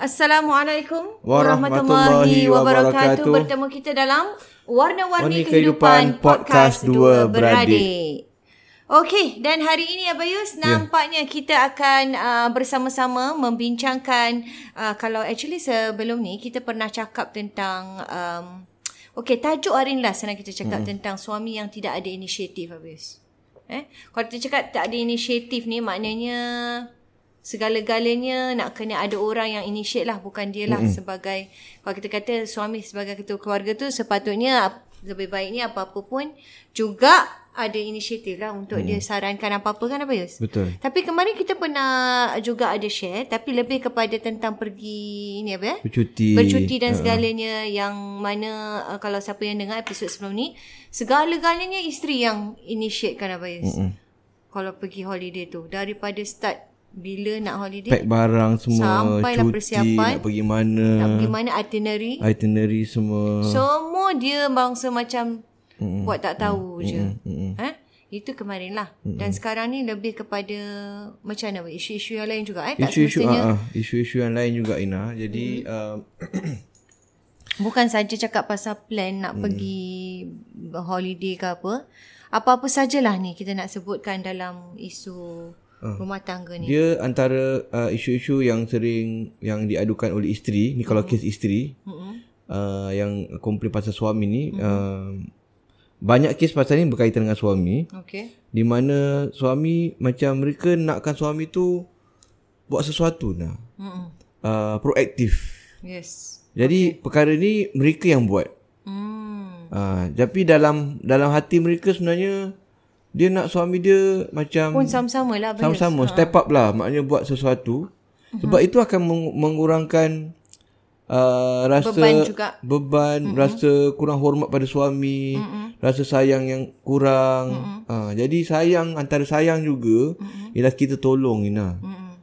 Assalamualaikum warahmatullahi, wabarakatuh. Bertemu kita dalam Warna-Warni Kehidupan, Podcast Dua Beradik. Okey, dan hari ini Abayus ya. nampaknya kita akan uh, bersama-sama membincangkan uh, kalau actually sebelum ni kita pernah cakap tentang um, okey, tajuk hari ni lah senang kita cakap hmm. tentang suami yang tidak ada inisiatif Abayus. Eh, kalau kita cakap tak ada inisiatif ni maknanya segala-galanya nak kena ada orang yang initiate lah bukan dia lah mm-hmm. sebagai kalau kita kata suami sebagai ketua keluarga tu sepatutnya lebih baiknya apa-apa pun juga ada inisiatif lah untuk hmm. dia sarankan apa-apa kan apa Yus? Betul. Tapi kemarin kita pernah juga ada share tapi lebih kepada tentang pergi ni apa ya? Bercuti. Bercuti dan segalanya uh. yang mana uh, kalau siapa yang dengar episod sebelum ni segala-galanya isteri yang initiate kan apa Yus? Hmm. Kalau pergi holiday tu daripada start bila nak holiday? Pack barang semua sampailah cuti, persiapan. nak pergi mana. Nak pergi mana itinerary? Itinerary semua. Semua dia bangsa macam mm buat tak tahu mm je. Mm eh itu kemarin lah. Mm dan sekarang ni lebih kepada macam mana? Isu-isu yang lain juga eh? Tak isu-isu, uh, isu-isu yang lain juga Ina. Jadi mm uh, bukan saja cakap pasal plan nak mm. pergi holiday ke apa. Apa-apa sajalah ni kita nak sebutkan dalam isu uh, rumah tangga ni. Dia antara uh, isu-isu yang sering yang diadukan oleh isteri, ni kalau mm-hmm. kes isteri, mm-hmm. uh, yang komplain pasal suami ni, mm-hmm. uh, banyak kes pasal ni berkaitan dengan suami. Okay. Di mana suami macam mereka nakkan suami tu buat sesuatu nah. Mm-hmm. Uh, proaktif. Yes. Jadi okay. perkara ni mereka yang buat. Mm. Uh, tapi dalam dalam hati mereka sebenarnya dia nak suami dia macam pun sama-sama lah sama-sama ha. step up lah maknanya buat sesuatu uh-huh. sebab itu akan mengurangkan uh, rasa beban juga beban uh-huh. rasa kurang hormat pada suami uh-huh. rasa sayang yang kurang uh-huh. uh, jadi sayang antara sayang juga uh-huh. ialah kita tolong Ina uh-huh.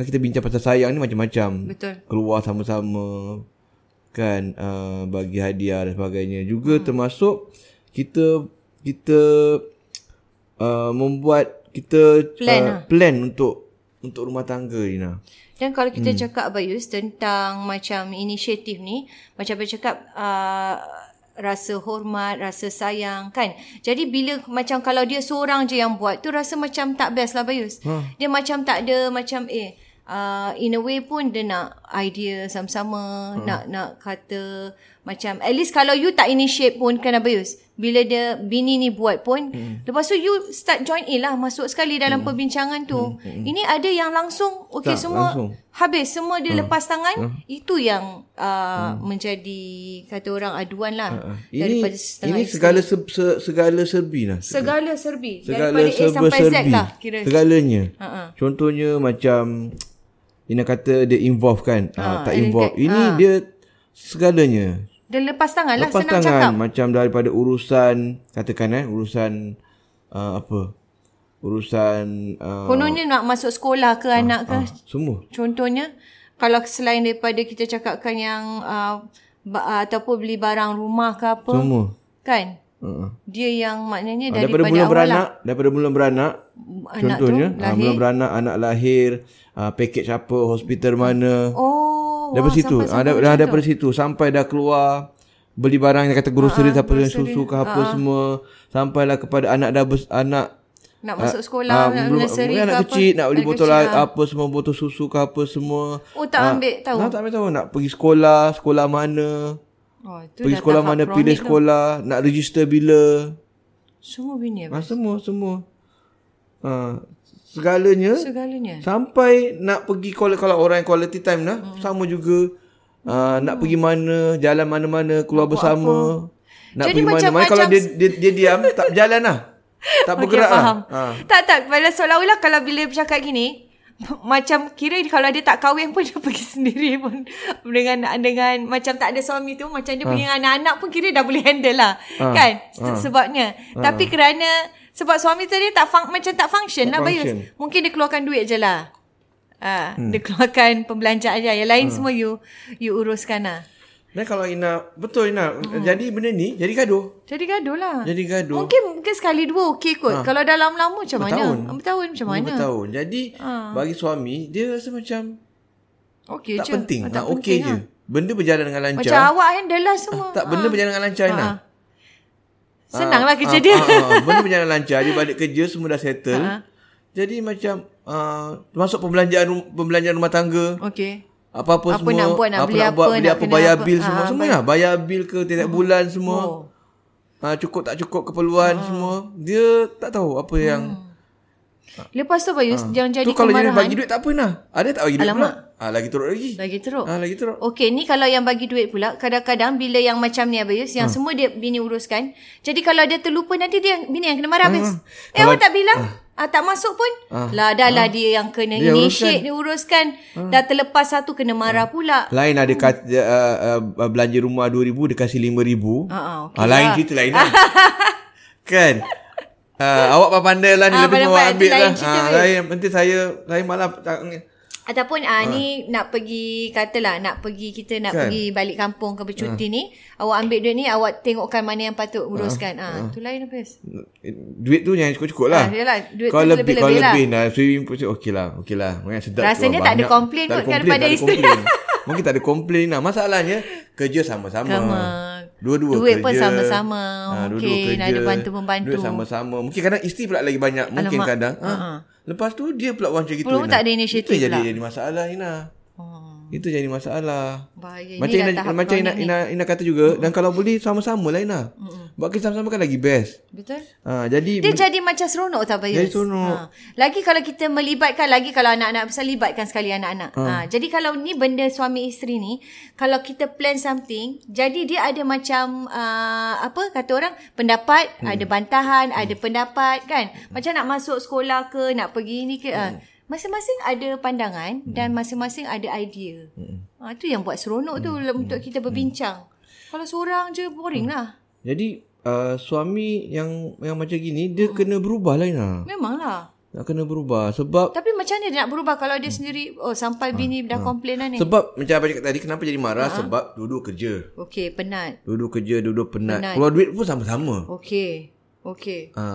kan kita bincang pasal sayang ni macam-macam betul keluar sama-sama kan uh, bagi hadiah dan sebagainya juga uh-huh. termasuk kita kita uh, membuat kita plan, uh, lah. plan untuk untuk rumah tangga Ina. Dan kalau kita hmm. cakap Bayus tentang macam inisiatif ni, macam saya cakap uh, rasa hormat, rasa sayang kan. Jadi bila macam kalau dia seorang je yang buat tu rasa macam tak best lah Bayus. Ha. Dia macam tak ada macam eh uh, in a way pun dia nak idea sama-sama, ha. nak nak kata macam at least kalau you tak initiate pun kan Abayus bila dia bini ni buat pun hmm. lepas tu you start join in lah masuk sekali dalam hmm. perbincangan tu. Hmm. ini ada yang langsung okey semua langsung. habis semua dia hmm. lepas tangan hmm. itu yang uh, hmm. menjadi kata orang aduan lah uh, uh. daripada setengah ini segala se, se, segala serbi lah segala serbi segala daripada A sampai Z lah kira segalanya uh-uh. contohnya macam Ina kata dia involve kan uh, uh, tak involve ini uh. dia segalanya Dia lepas tangan lah Lepas senang tangan cakap. macam daripada urusan katakan eh urusan uh, apa? Urusan uh, Kononnya nak masuk sekolah ke anak ke. ah, semua. Contohnya kalau selain daripada kita cakapkan yang uh, ba- ataupun beli barang rumah ke apa. Semua. Kan? Uh-uh. Dia yang maknanya Ah, daripada, awal beranak, lah. daripada mula beranak, Anak contohnya, tu ah, mula beranak, anak lahir, uh, pakej apa, hospital mana. Oh. Daripada situ, ah, dah, dah tu. daripada situ sampai dah keluar beli barang yang kata grocery Ah, apa yang susu ke apa semua sampailah kepada anak dah bers, anak Nak masuk ah, sekolah, nak belum nursery mungkin ke anak apa. kecil nak beli botol kecil, ah. apa semua botol susu ke apa semua. Oh, tak ambil tahu. Nak tak ambil tahu nak pergi sekolah, sekolah mana, Oh, itu pergi sekolah mana, pilih tu. sekolah, nak register bila. Semua bini apa? Ah, semua semua. Ah, segalanya Segalanya. Sampai nak pergi kalau kalau orang yang quality time lah Hmm. sama juga uh, nak pergi mana jalan mana-mana keluar bersama nak Jadi pergi mana macam- mana kalau dia, dia dia diam tak berjalan lah tak bergerak faham. lah ha. Tak, tak. Pada seolah-olah kalau bila bercakap gini, macam kira kalau dia tak kahwin pun dia pergi sendiri pun dengan dengan macam tak ada suami tu macam dia punya anak-anak pun kira dah boleh handle lah Ah. kan Se- sebabnya tapi kerana sebab suami tu dia tak fun, macam tak function Tak lah Bayus function. mungkin dia keluarkan duit je lah Ah, dia keluarkan pembelanjaan je. Yang lain semua you you uruskan lah. dan kalau Ina betul Ina jadi benda ni jadi gaduh Jadi gaduh lah. jadi gaduh Mungkin mungkin sekali dua okey kot. Kalau dah lama-lama macam mana? Bertahun. Bertahun macam mana? bertahun jadi bagi suami dia rasa macam Okey tak je. penting Ah, tak okey je benda berjalan dengan lancar Macam awak handle lah semua. tak benda berjalan dengan lancar Ina Senang lah kerja ah, dia. Ah, ah, benda berjalan lancar. Dia balik kerja semua dah settle. Ah. Jadi macam uh, masuk pembelanjaan pembelanjaan rumah tangga. Okey. Apa-apa Apa semua. nak buat, nak apa beli nak buat, apa, beli apa, bayar apa. bil Ah, semua. Semua bayar. lah. Bayar bil ke tiap bulan semua. Oh. Ah, cukup tak cukup keperluan semua. Dia tak tahu apa yang... Lepas tu Bayus, jangan jadi tu kalau kemarahan. bagi duit tak apa nah. Ada tak bagi duit Alamak. pula? Ah, lagi teruk lagi. Lagi teruk. Ah, lagi teruk. Okey, ni kalau yang bagi duit pula, kadang-kadang bila yang macam ni Abayus, yang semua dia bini uruskan. Jadi kalau dia terlupa nanti dia bini yang kena marah Abayus. Eh, awak tak bilang? Ah, tak masuk pun. Lah dah lah dia yang kena Dia initiate, dia uruskan. Dah terlepas satu kena marah pula. Lain ada kat, uh, uh, belanja rumah 2000 dia kasih 5000. Ah, ah, okey ah, lain lah. cerita lain lah. kan? Uh, awak pandai lah ni Ah, lebih pandai-pandai. awak ambil Itu lain lah. Ah, Bil. lain nanti saya saya malah tak Ataupun ah ni nak pergi katalah nak pergi kita nak Kan? pergi balik kampung ke bercuti ni, awak ambil duit ni awak tengokkan mana yang patut uruskan. Ah, tu lain apa? duit tu yang cukup-cukup lah. Ah, yelah, duit kalau tu lebih, lebih-lebih kalau lah. lebih lah. Swimming pool okey lah. Okey lah. Mungkin sedap. Rasanya tak ada komplain kot daripada isteri. Mungkin tak ada komplain lah. Masalahnya kerja sama-sama. Sama. Dua-dua Duit kerja. pun sama-sama. Dua-dua Mungkin kerja. ada bantu-membantu. Duit sama-sama. Mungkin kadang isteri pula lagi banyak. Mungkin Alamak. kadang. Ha. Lepas tu dia pula orang macam gitu. Belum tak ada inisiatif Itu jadi, pula. jadi masalah Ina. Oh, Itu jadi masalah. bahaya. Macam Ina, macam Ina. Ina, Ina kata juga. Dan kalau boleh sama-sama lah Ina. Buat kerja sama-sama kan lagi best. Betul? Ha, jadi Dia jadi macam seronok tak Bayus? Jadi seronok. Ha. Lagi kalau kita melibatkan, lagi kalau anak-anak besar, libatkan sekali anak-anak. Ha. Jadi kalau ni benda suami isteri ni, kalau kita plan something, jadi dia ada macam, uh, apa kata orang, pendapat, Hmm. ada bantahan, ada pendapat kan. Macam nak masuk sekolah ke, nak pergi ni ke. Hmm. Uh. Masing-masing ada pandangan dan masing-masing ada idea. Hmm. Ha, itu yang buat seronok tu untuk kita berbincang. Kalau seorang je boring Hmm. lah. Jadi uh, suami yang yang macam gini dia kena berubah lah Ina. Memanglah. Nak kena berubah sebab Tapi macam mana dia nak berubah kalau dia sendiri oh sampai bini dah komplain dah ni. sebab macam apa cakap tadi kenapa jadi marah sebab dua-dua kerja. Okey, penat. Dua-dua kerja, dua-dua penat. Penat. Keluar duit pun sama-sama. Okey. Okey. Ha.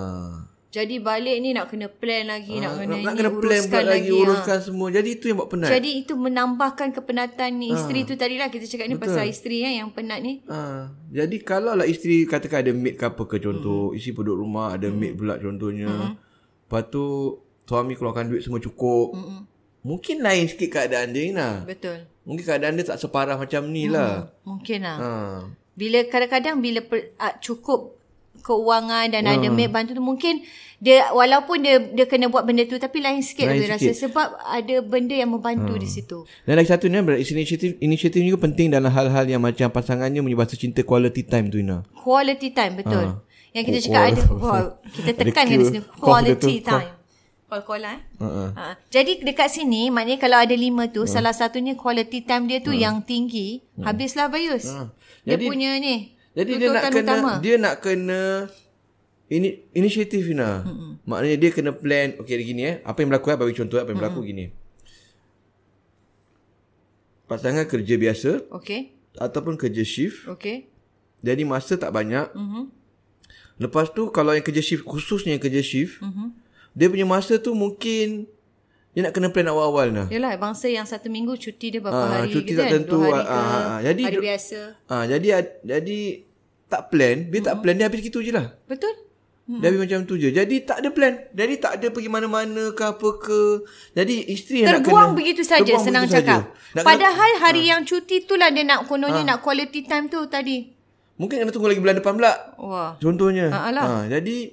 Jadi balik ni nak kena plan lagi, nak kena nak, nak ni, kena plan buat lagi, lagi. ha. uruskan semua. Jadi itu yang buat penat. Jadi itu menambahkan kepenatan ni isteri tu tadilah kita cakap ni pasal isteri ya, yang penat ni. Ha, jadi kalau lah isteri katakan ada maid ke apa ke contoh, mm. isteri duduk rumah ada maid pula contohnya. Mm. Lepas tu suami keluarkan duit semua cukup. Mm. Mungkin lain sikit keadaan dia Ina. Betul. Mungkin keadaan dia tak separah macam ni lah. Mungkin lah. Ha. Bila kadang-kadang bila per, uh, cukup keuangan dan ada maid bantu tu mungkin dia walaupun dia dia kena buat benda tu tapi lain sikit Lain dia rasa sikit. sebab ada benda yang membantu di situ. Dan lagi satu ni inisiatif inisiatif ni juga penting dalam hal-hal yang macam pasangannya menyebabkan cinta quality time tu Ina. Quality time betul. Ha. Yang kita Oh, cakap ada kita Ada tekankan Q. di sini Qual- quality time. Call-call eh. Uh-uh. Ha. Jadi dekat sini maknanya kalau ada lima tu salah satunya quality time dia tu yang tinggi, habislah Bayus. Ha. Dia Jadi- punya ni. Jadi dia nak kena utama. dia nak kena ini inisiatif Ina. Mm-mm. Maknanya dia kena plan okey gini eh. Apa yang berlaku eh bagi contoh eh, apa yang berlaku gini. Pasangan kerja biasa Okey. ataupun kerja shift. Okey. Jadi masa tak banyak. Mhm. Lepas tu kalau yang kerja shift khususnya yang kerja shift, Mhm. dia punya masa tu mungkin dia nak kena plan awal-awal nah. Yalah bangsa yang satu minggu cuti dia berapa Ah, hari cuti gitu tak kan? tentu. Dua hari Ah, ke ah, ah. Jadi hari biasa. Ah jadi jadi tak plan, dia tak plan dia habis gitu je lah. Betul? Hmm. Dia habis macam tu je. Jadi tak ada plan. Jadi tak ada pergi mana-mana ke apa ke. Jadi isteri yang nak kena Terbuang begitu saja terbuang senang begitu cakap. saja. Nak Padahal hari yang cuti tu lah dia nak kononnya Ah. nak quality time tu tadi. Mungkin kena tunggu lagi bulan depan pula. Wah. Contohnya. Alah. ha, jadi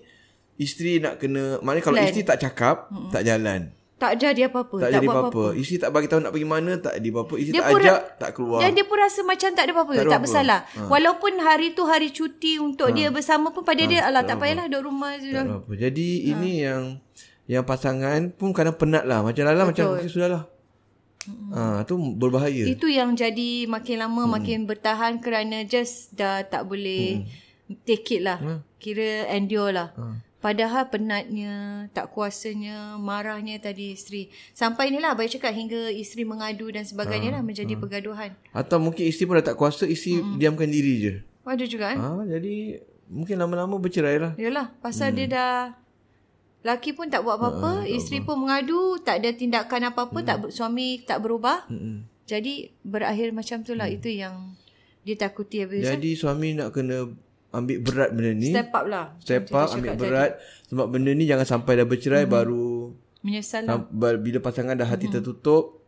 isteri nak kena maknanya kalau Plan. isteri tak cakap, tak jalan. Tak jadi apa-apa. Tak, tak jadi buat apa-apa. Isteri tak bagi tahu nak pergi mana, tak jadi apa-apa. Isteri Dia tak ajak, ra- tak keluar. Dan dia pun rasa macam tak ada apa-apa. Tak Tak, tak apa-apa. bersalah. Ha. Walaupun hari tu hari cuti untuk dia bersama pun pada dia alah tak payahlah duduk rumah je. tak apa. Jadi ini yang yang pasangan pun kadang penat lah. Macam Lala macam okay, sudahlah. Ah, tu berbahaya. Itu yang jadi makin lama Hmm. makin bertahan kerana just dah tak boleh take it lah. Kira endure lah. Padahal penatnya, tak kuasanya, marahnya tadi isteri. Sampai inilah Abang cakap hingga isteri mengadu dan sebagainya lah menjadi pergaduhan. Atau mungkin isteri pun dah tak kuasa, isteri diamkan diri je. Ada juga kan? Ah, jadi mungkin lama-lama bercerai lah. Yalah, pasal hmm. dia dah laki pun tak buat apa-apa, uh, isteri pun mengadu, tak ada tindakan apa-apa, hmm. tak suami tak berubah. Mm-mm. Jadi berakhir macam tu lah. Hmm. Itu yang ditakuti habis. Jadi suami nak kena ambil berat benda ni. Step up lah. Step Macam up, ambil berat. Sebab benda ni jangan sampai dah bercerai baru tadi. Menyesal lah. Bila pasangan dah hati tertutup.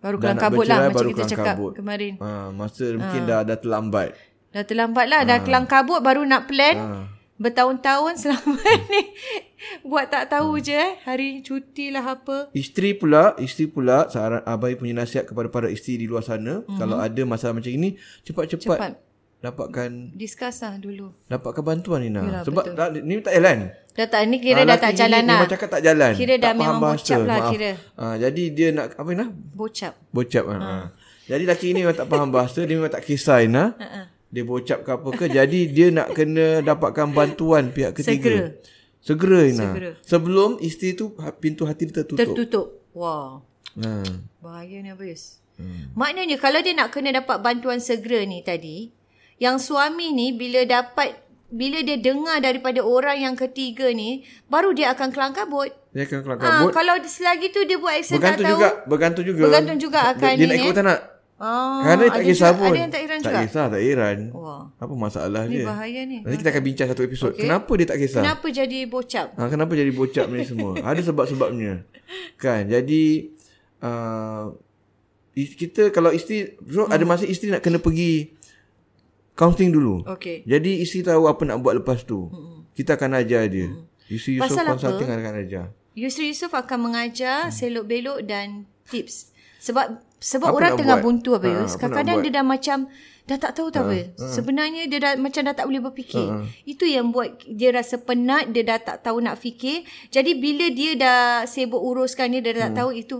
Baru kelang kabut lah bercerai, macam baru kita cakap kabut. kemarin. Ha, masa mungkin dah dah terlambat. Dah terlambat lah. Dah kelang kabut baru nak plan. Ha. Bertahun-tahun selama ni. Buat tak tahu je eh. Hari cuti lah apa. Isteri pula, isteri pula saran abai punya nasihat kepada para isteri di luar sana, mm-hmm. kalau ada masalah macam ini, cepat-cepat Cepat. Dapatkan Discuss lah dulu. dapatkan bantuan Nina. Yalah, Sebab tak, ni tak jalan. Dah tak, ni kira Ah, dah tak jalan lah. Memang cakap tak jalan. Kira dah tak memang bocap lah Maaf. kira. Ha, jadi dia nak apa Nina? Bocap. Bocap. Ha. ha. Jadi laki ni memang tak faham bahasa, dia memang tak kisah Nina. Ha-ha. Dia bocap ke apa ke. jadi dia nak kena dapatkan bantuan pihak ketiga. Segera. Segera Nina. Segera. Sebelum isteri tu ha- pintu hati dia tertutup. Tertutup. Wah. Ha. Bahaya ni habis. Hmm. Maknanya kalau dia nak kena dapat bantuan segera ni tadi, yang suami ni bila dapat bila dia dengar daripada orang yang ketiga ni, baru dia akan kelang kabut. Dia akan kelang Ah, kabut. kalau selagi tu dia buat action bergantung tak tahu. juga. Bergantung juga. Bergantung juga akan dia, dia ni, nak ikut eh. tak nak. Ah, Kadang dia tak kisah juga, pun. Ada yang tak heran tak juga. kisah, tak heran. Wah. Apa masalah Ni dia? bahaya ni. Nanti kita akan bincang satu episod. Okey. Kenapa dia tak kisah? Kenapa jadi bocap? Ha, kenapa jadi bocap ni semua? Ada sebab-sebabnya. Kan? Jadi uh, kita kalau isteri so Hmm. ada masa isteri nak kena pergi counselling dulu. Okey. Jadi isteri tahu apa nak buat lepas tu. Kita akan ajar dia. Isteri Yusof Hmm. Pasal apa? consulting akan ajar. Yusri Yusof akan mengajar selok belok dan tips. Sebab sebab Apa orang tengah buat? buntu apa Ha, Yus. apa Kadang-kadang dia dah macam dah tak tahu tak apa. Sebenarnya dia dah macam dah tak boleh berfikir. Itu yang buat dia rasa penat, dia dah tak tahu nak fikir. Jadi bila dia dah sibuk uruskan dia, dia dah tak tahu itu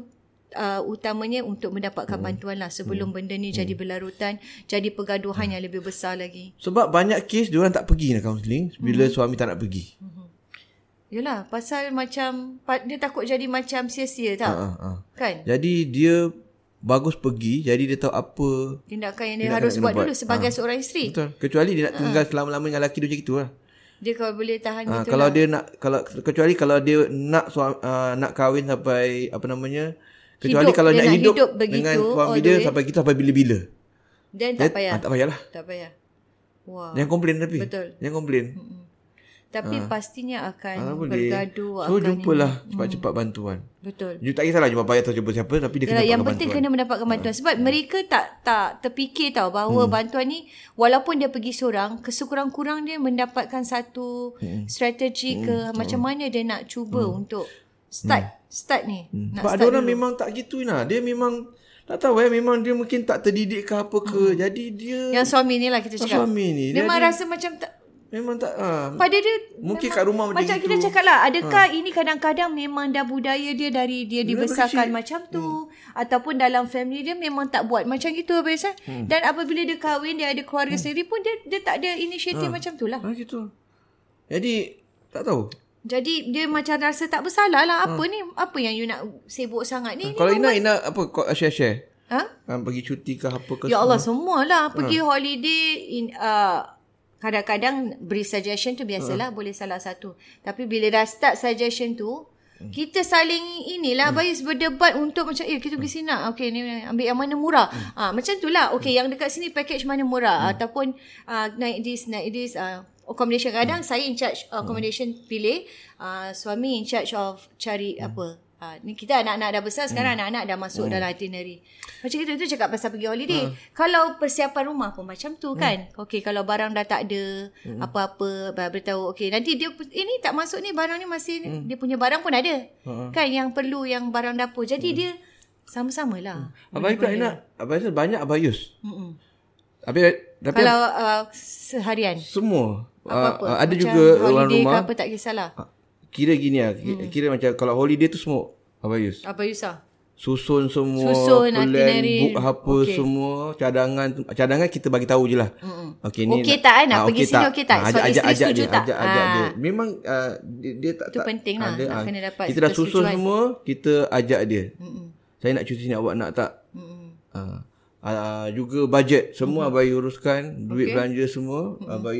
uh, utamanya untuk mendapatkan bantuan lah sebelum benda ni jadi berlarutan, jadi pergaduhan yang lebih besar lagi. Sebab banyak kes dia orang tak pergi nak counselling bila Hmm. suami tak nak pergi. Yalah, pasal macam dia takut jadi macam sia-sia tak? Ha, ha. Kan? Jadi dia bagus pergi jadi dia tahu apa Tindakan yang dia Tindakan harus buat buat. dulu sebagai seorang isteri. betul kecuali dia nak tinggal selama-lamanya dengan lelaki dia macam itu lah. Dia kalau boleh tahan Ha, gitu kalau lah. dia nak kalau kecuali kalau dia nak suami, uh, nak kahwin sampai apa namanya kecuali Hidup. kalau Dia nak hidup, hidup begitu dengan suami dia sampai kita sampai bila-bila. Dan tak payah. ah, tak payahlah. Tak payah. Wah. Jangan komplain tapi. Betul. Jangan komplain. Tapi pastinya akan boleh. bergaduh. So akan jumpalah ini. cepat-cepat bantuan. Betul. You tak kisahlah jumpa bayar atau jumpa siapa tapi dia kena yang penting bantuan. kena mendapatkan bantuan sebab mereka tak tak terfikir tau bahawa hmm. bantuan ni walaupun dia pergi seorang kesekurang-kurang dia mendapatkan satu hmm. strategi ke macam mana dia nak cuba hmm. untuk start hmm. start ni hmm. nak Sebab ada orang dulu. memang tak gitu nah. Dia memang tak tahu eh memang dia mungkin tak terdidik ke apa ke. Jadi dia yang suami ni lah kita cakap suami ni dia memang jadi- rasa macam tak Memang tak ha. Pada dia Mungkin kat rumah macam Macam kita cakap lah Adakah ini kadang-kadang Memang dah budaya dia Dari dia dibesarkan kecil. macam tu Ataupun dalam family dia Memang tak buat macam itu Abis eh? Dan apabila dia kahwin Dia ada keluarga sendiri pun Dia dia tak ada inisiatif macam tu lah Ha gitu. Jadi tak tahu. Jadi dia macam rasa tak bersalah lah Apa ni Apa yang you nak sibuk sangat ni, ni Kalau Ina Ina apa kau share-share? Ha? Ha, pergi cuti ke apa ke? Ya semua? Allah semualah pergi holiday in uh, kadang-kadang beri suggestion tu biasalah boleh salah satu. Tapi bila dah start suggestion tu kita saling inilah hmm. Bayus berdebat untuk macam eh kita pergi sini nak okey ni ambil yang mana murah. Ah macam tu lah okey yang dekat sini package mana murah ataupun uh, naik this naik this uh, accommodation kadang saya in charge uh, accommodation pilih uh, suami in charge of cari apa Ha, ni kita anak-anak dah besar sekarang hmm. anak-anak dah masuk hmm. dalam itinerary. Macam itu tu cakap pasal pergi holiday. Hmm. Kalau persiapan rumah pun macam tu kan. Okey kalau barang dah tak ada hmm. apa-apa beritahu okey nanti dia ini tak masuk ni barang ni masih hmm. dia punya barang pun ada. Hmm. Kan yang perlu yang barang dapur. Jadi hmm. dia sama-sama lah. Abang Iqbal Ina, abang banyak abayus. Hmm. Habis tapi Kalau uh, seharian semua apa-apa. uh, ada Macam juga orang holiday rumah ke apa tak kisahlah. kira gini lah. Kira, kira macam kalau holiday tu semua abayus. Apa Yusa? Susun semua, Susun, plan, itinerary. book apa okay. semua, cadangan cadangan kita bagi tahu je lah. Mm-mm. Okey ni Okey tak, eh? Nak ah, pergi sini okey tak? Ah, So, ajak, isteri ajak, setuju dia, tak? Ajak, ajak Ah. dia. Memang uh, dia, dia tak Itu tak penting lah, ada, nak ah. kena dapat Kita dah susun semua, kita ajak dia. Mm-mm. Saya nak cuti sini awak nak tak? Mm-mm. Uh, uh, juga bajet semua mm-hmm. abai uruskan duit Okey. belanja semua mm-hmm. abai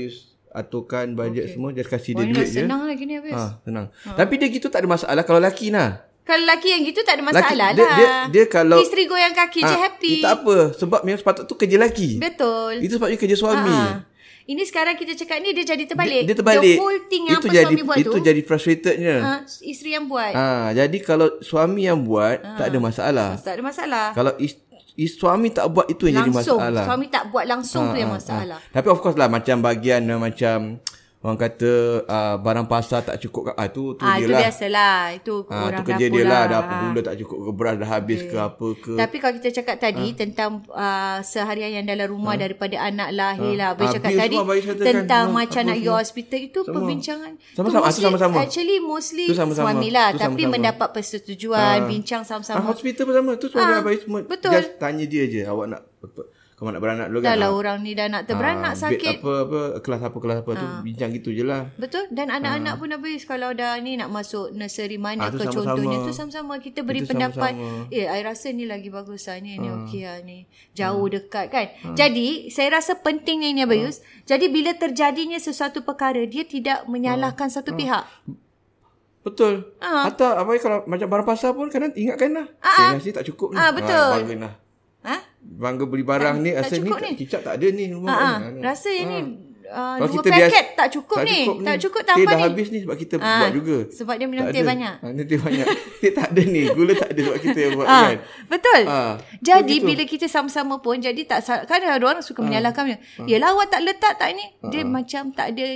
aturkan bajet okay. semua just kasih dia Banyak duit je senang lah gini habis. ha senang ha. tapi dia gitu tak ada masalah kalau laki nah Kalau lelaki yang gitu tak ada masalah dia, lah. dia, dia kalau Isteri goyang kaki je Ah, happy. eh, tak apa sebab memang sepatut tu kerja laki Betul. itu sebabnya kerja suami Ah. Ini sekarang kita cakap ni dia jadi terbalik. dia, dia terbalik The whole thing itu apa jadi suami buat itu tu. jadi frustratednya ah, isteri yang buat. ha, jadi kalau suami yang buat tak ada masalah Tak ada masalah. kalau is, is, suami tak buat itu yang langsung. jadi masalah Suami tak buat langsung tu yang Ah, masalah. ah. Tapi of course lah macam bahagian uh, macam orang kata uh, barang pasar tak cukup ah tu tu Ah, dia itu lah. biasalah. Itu Ah, orang tu kerja dia lah. Lah. apa gula tak cukup ke beras dah habis ke apa ke. Tapi kalau kita cakap tadi tentang uh, seharian yang dalam rumah daripada anak lahir lah. Abang Ah, cakap tadi abang tentang Semua, macam nak pergi hospital itu perbincangan. Sama-sama. Tu mostly- sama-sama. Actually mostly Tu sama-sama. suami lah. Tu Tapi sama-sama. mendapat persetujuan. Bincang ah, sama-sama. hospital pun sama. Tu suami Ah, abai semua. betul. Just tanya dia je awak nak Kau nak beranak dulu Dah kan? lah Ah, orang ni dah nak terberanak ah, sakit. Apa apa kelas apa kelas apa tu bincang gitu je lah. Betul dan anak-anak pun habis kalau dah ni nak masuk nursery mana Ah, tu ke sama-sama. contohnya tu sama-sama kita beri Kita pendapat sama-sama. eh I rasa ni lagi bagus lah ni ni okey lah ni jauh Hmm. dekat kan jadi saya rasa pentingnya ini Abayus jadi bila terjadinya sesuatu perkara dia tidak menyalahkan satu pihak Betul. Ah. Atau apa kalau macam barang pasar pun kadang ingatkan lah. Ah, Eh, ah. nasi tak cukup ni. Ah, betul. Ah, bangga lah. ha Bangga beli barang ni tak rasa ni cukup tak, ni. kicap tak ada ni rumah. ha, kan. rasa yang ni uh, Kalau dua paket biasa- tak cukup tak ni cukup tak ni. cukup Teh tambah dah ni habis ni sebab kita Ah, buat juga. sebab dia minum Tak teh banyak. Ah, minum teh banyak. teh tak ada ni. Gula tak ada sebab kita yang buat Ah, kan. betul. Ah, jadi begitu. bila kita sama-sama pun jadi tak kan ada orang suka menyalahkan dia. Yalah awak tak letak tak ni. Dia macam tak ada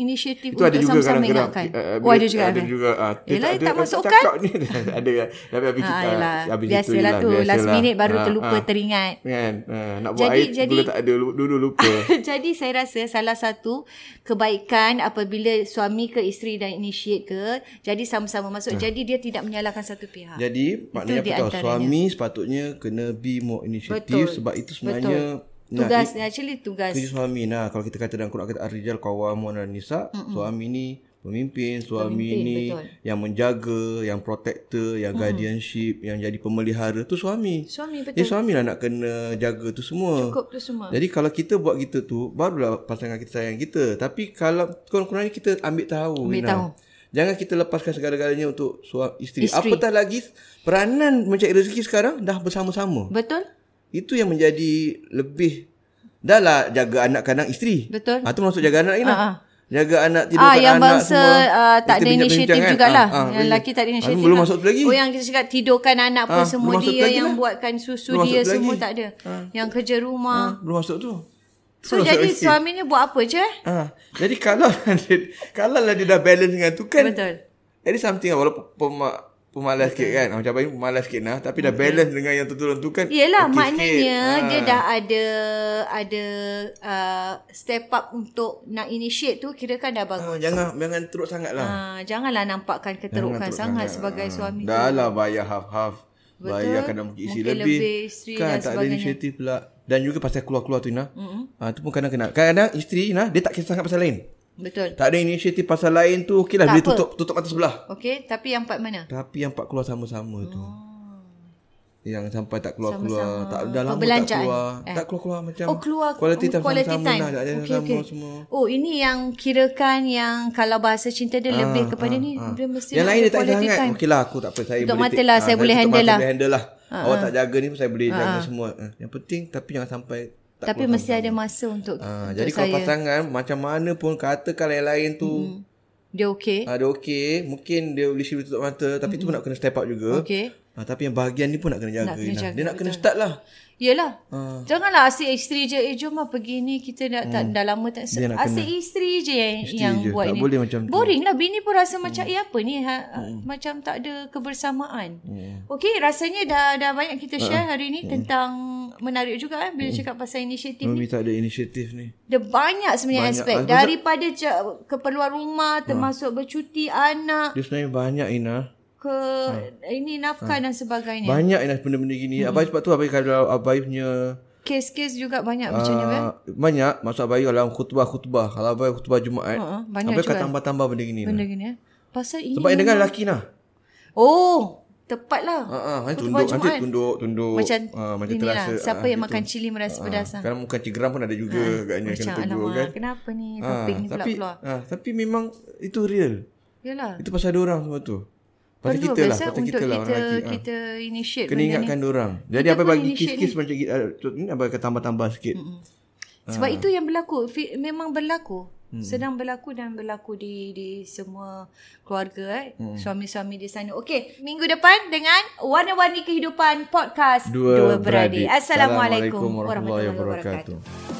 inisiatif Itu ada untuk juga sama-sama ingatkan. Eh, eh, oh ada juga. Ada juga. Teh Yelah, ada, tak kan masukkan. cakap ni. ada. Tapi habis kita. Ah, yelah. habis itu Biasalah tu. lah, Last biasalah. minute baru Ah, terlupa ah. teringat. Kan. Ah, nak buat Jadi- air jadi- tak ada. lu- Dulu lupa. Jadi saya rasa salah satu kebaikan apabila suami ke isteri dah initiate ke, jadi sama-sama masuk. Jadi dia tidak menyalahkan satu pihak. Jadi maknanya apa tahu suami sepatutnya kena be more initiative Betul. sebab itu sebenarnya tugas nah, actually tugas. kerja suami nah kalau kita kata dalam Quran kata ar-rijal qawamun 'alan nisa suami ni pemimpin suami Pemimpin, ni betul. yang menjaga yang protector yang guardianship yang jadi pemelihara tu suami Suami jadi betul. suami lah nak kena jaga tu semua Cukup tu semua. jadi kalau kita buat gitu tu barulah pasangan kita sayang kita tapi kalau kurang-kurangnya kita ambil tahu Ambil Ina. tahu. Jangan kita lepaskan segala-galanya untuk suami isteri. Isteri. Apatah lagi peranan mencari rezeki sekarang dah bersama-sama. Betul? Itu yang menjadi lebih dah lah jaga anak kandang isteri. Betul. Ah tu masuk jaga anak lagi lah. Ah, ah. Jaga anak Ah, tidurkan yang anak bangsa semua. uh, tak ada inisiatif kan? jugalah. Ah, ah, yang lelaki tak ada Ah, inisiatif. belum lah. masuk tu lagi. Oh yang kita cakap tidurkan anak Ah, semua masuk tu dia yang lah. buatkan susu Belum dia semua lagi. tak ada. Yang kerja rumah. Ah, belum masuk tu. So masuk jadi lagi. suami ni buat apa je? Ah, jadi kalau kalau lah dia dah balance dengan tu kan. Betul. Least something lah walaupun pemalas sikit kan. Macam Abayu pemalas sikit nah. Tapi dah balance dengan yang tu-tu tu kan. Yelah okey maknanya sikit. dia Ah. dah ada ada uh, step up untuk nak initiate tu kira kan dah bagus. Ah, jangan jangan teruk sangat lah. Ah, janganlah nampakkan keterukan Jangan teruk sangat sebagai Ah, suami Dah tu. lah bayar half-half. Betul. Bayar kadang mungkin isi Mungkin lebih. lebih kan tak ada sebagainya. inisiatif pula. Dan juga pasal keluar-keluar tu Ina. Mm-hmm. Ah, tu pun kadang kena. Kadang-kadang isteri Ina dia tak kisah sangat pasal lain. Betul. Tak ada inisiatif pasal lain tu okeylah apa. tutup tutup mata sebelah. Okey, tapi yang part mana? Tapi yang pak keluar sama-sama tu. Yang sampai tak keluar-keluar. Oh. Sama-sama. Tak dah lama tak keluar. Eh. Tak keluar-keluar macam. Oh keluar Quality time quality sama-sama time. lah. Sama okey. semua. Oh ini yang kirakan yang kalau bahasa cinta dia lebih kepada ni dia mesti Yang lain dia tak sangat. time. Okey lah aku tak apa. Saya Tutup boleh mata take- lah, ah, saya boleh tutup handle lah. boleh handle lah. Awak tak jaga ni pun saya boleh jaga semua. Ah, Yang penting tapi jangan sampai tak Tapi mesti ada masa untuk, Ah, untuk jadi kalau saya. pasangan macam mana pun katakan lain-lain tu Dia okey. ada okey, mungkin dia boleh sibuk tutup mata tapi tu pun nak kena step up juga. Okey. Ah, tapi yang bahagian ni pun nak kena jaga. Nak kena jaga, dia nak kena start lah. Yelah. Ah. Janganlah asyik isteri je. Eh jom lah pergi ni. Kita dah, tak, dah lama tak Hmm. Dia nak Asyik isteri je yang, Isteri yang je. buat Tak ni. boleh macam tu. Hmm. Boring lah. Bini pun rasa macam eh apa ni. Ha, Macam tak ada kebersamaan. Hmm. Okey rasanya dah dah banyak kita share hari Hmm. ni tentang menarik juga kan bila cakap pasal inisiatif ni. Mami tak ada inisiatif ni. Dia banyak sebenarnya Banyak. aspek. Ah, Daripada je, keperluan rumah termasuk bercuti anak Dia sebenarnya banyak Ina. ke ini nafkah dan sebagainya. Banyak Ina benda-benda gini. Abai sebab tu Abai kalau Abai punya Kes-kes juga banyak macam ni kan. banyak maksud Abai dalam khutbah-khutbah. Kalau Abai khutbah Jumaat, Ha, banyak Abai juga. akan tambah-tambah benda gini. Benda gini ya. Pasal ini Sebab yang dengar lelaki nah. Oh, tepat lah. Ha ah, nanti Khutbah tunduk, nanti tunduk, tunduk. Macam ah, macam inilah, terasa. Siapa ah, yang gitu. makan cili merasa pedas lah. Kan bukan cigeram pun ada juga agaknya kena Macam tegur alamak, kan. kenapa ni Ah, topik ni pula tapi keluar. ah, tapi memang itu real. Yalah. Itu pasal dia orang semua tu. Pasal Perlu kita lah, pasal untuk kita lah orang kita, lelaki. ah. kita initiate Kena ingatkan ni. orang. Jadi Kita apa bagi kis-kis macam kita ni apa akan tambah-tambah sikit. Sebab Ah. itu yang berlaku. Memang berlaku. Hmm. Sedang berlaku dan berlaku di di semua keluarga eh. Hmm. Suami-suami di sana. Okey, minggu depan dengan Warna-Warni Kehidupan Podcast Dua, beradik. Assalamualaikum warahmatullahi warahmatullahi wabarakatuh. wabarakatuh.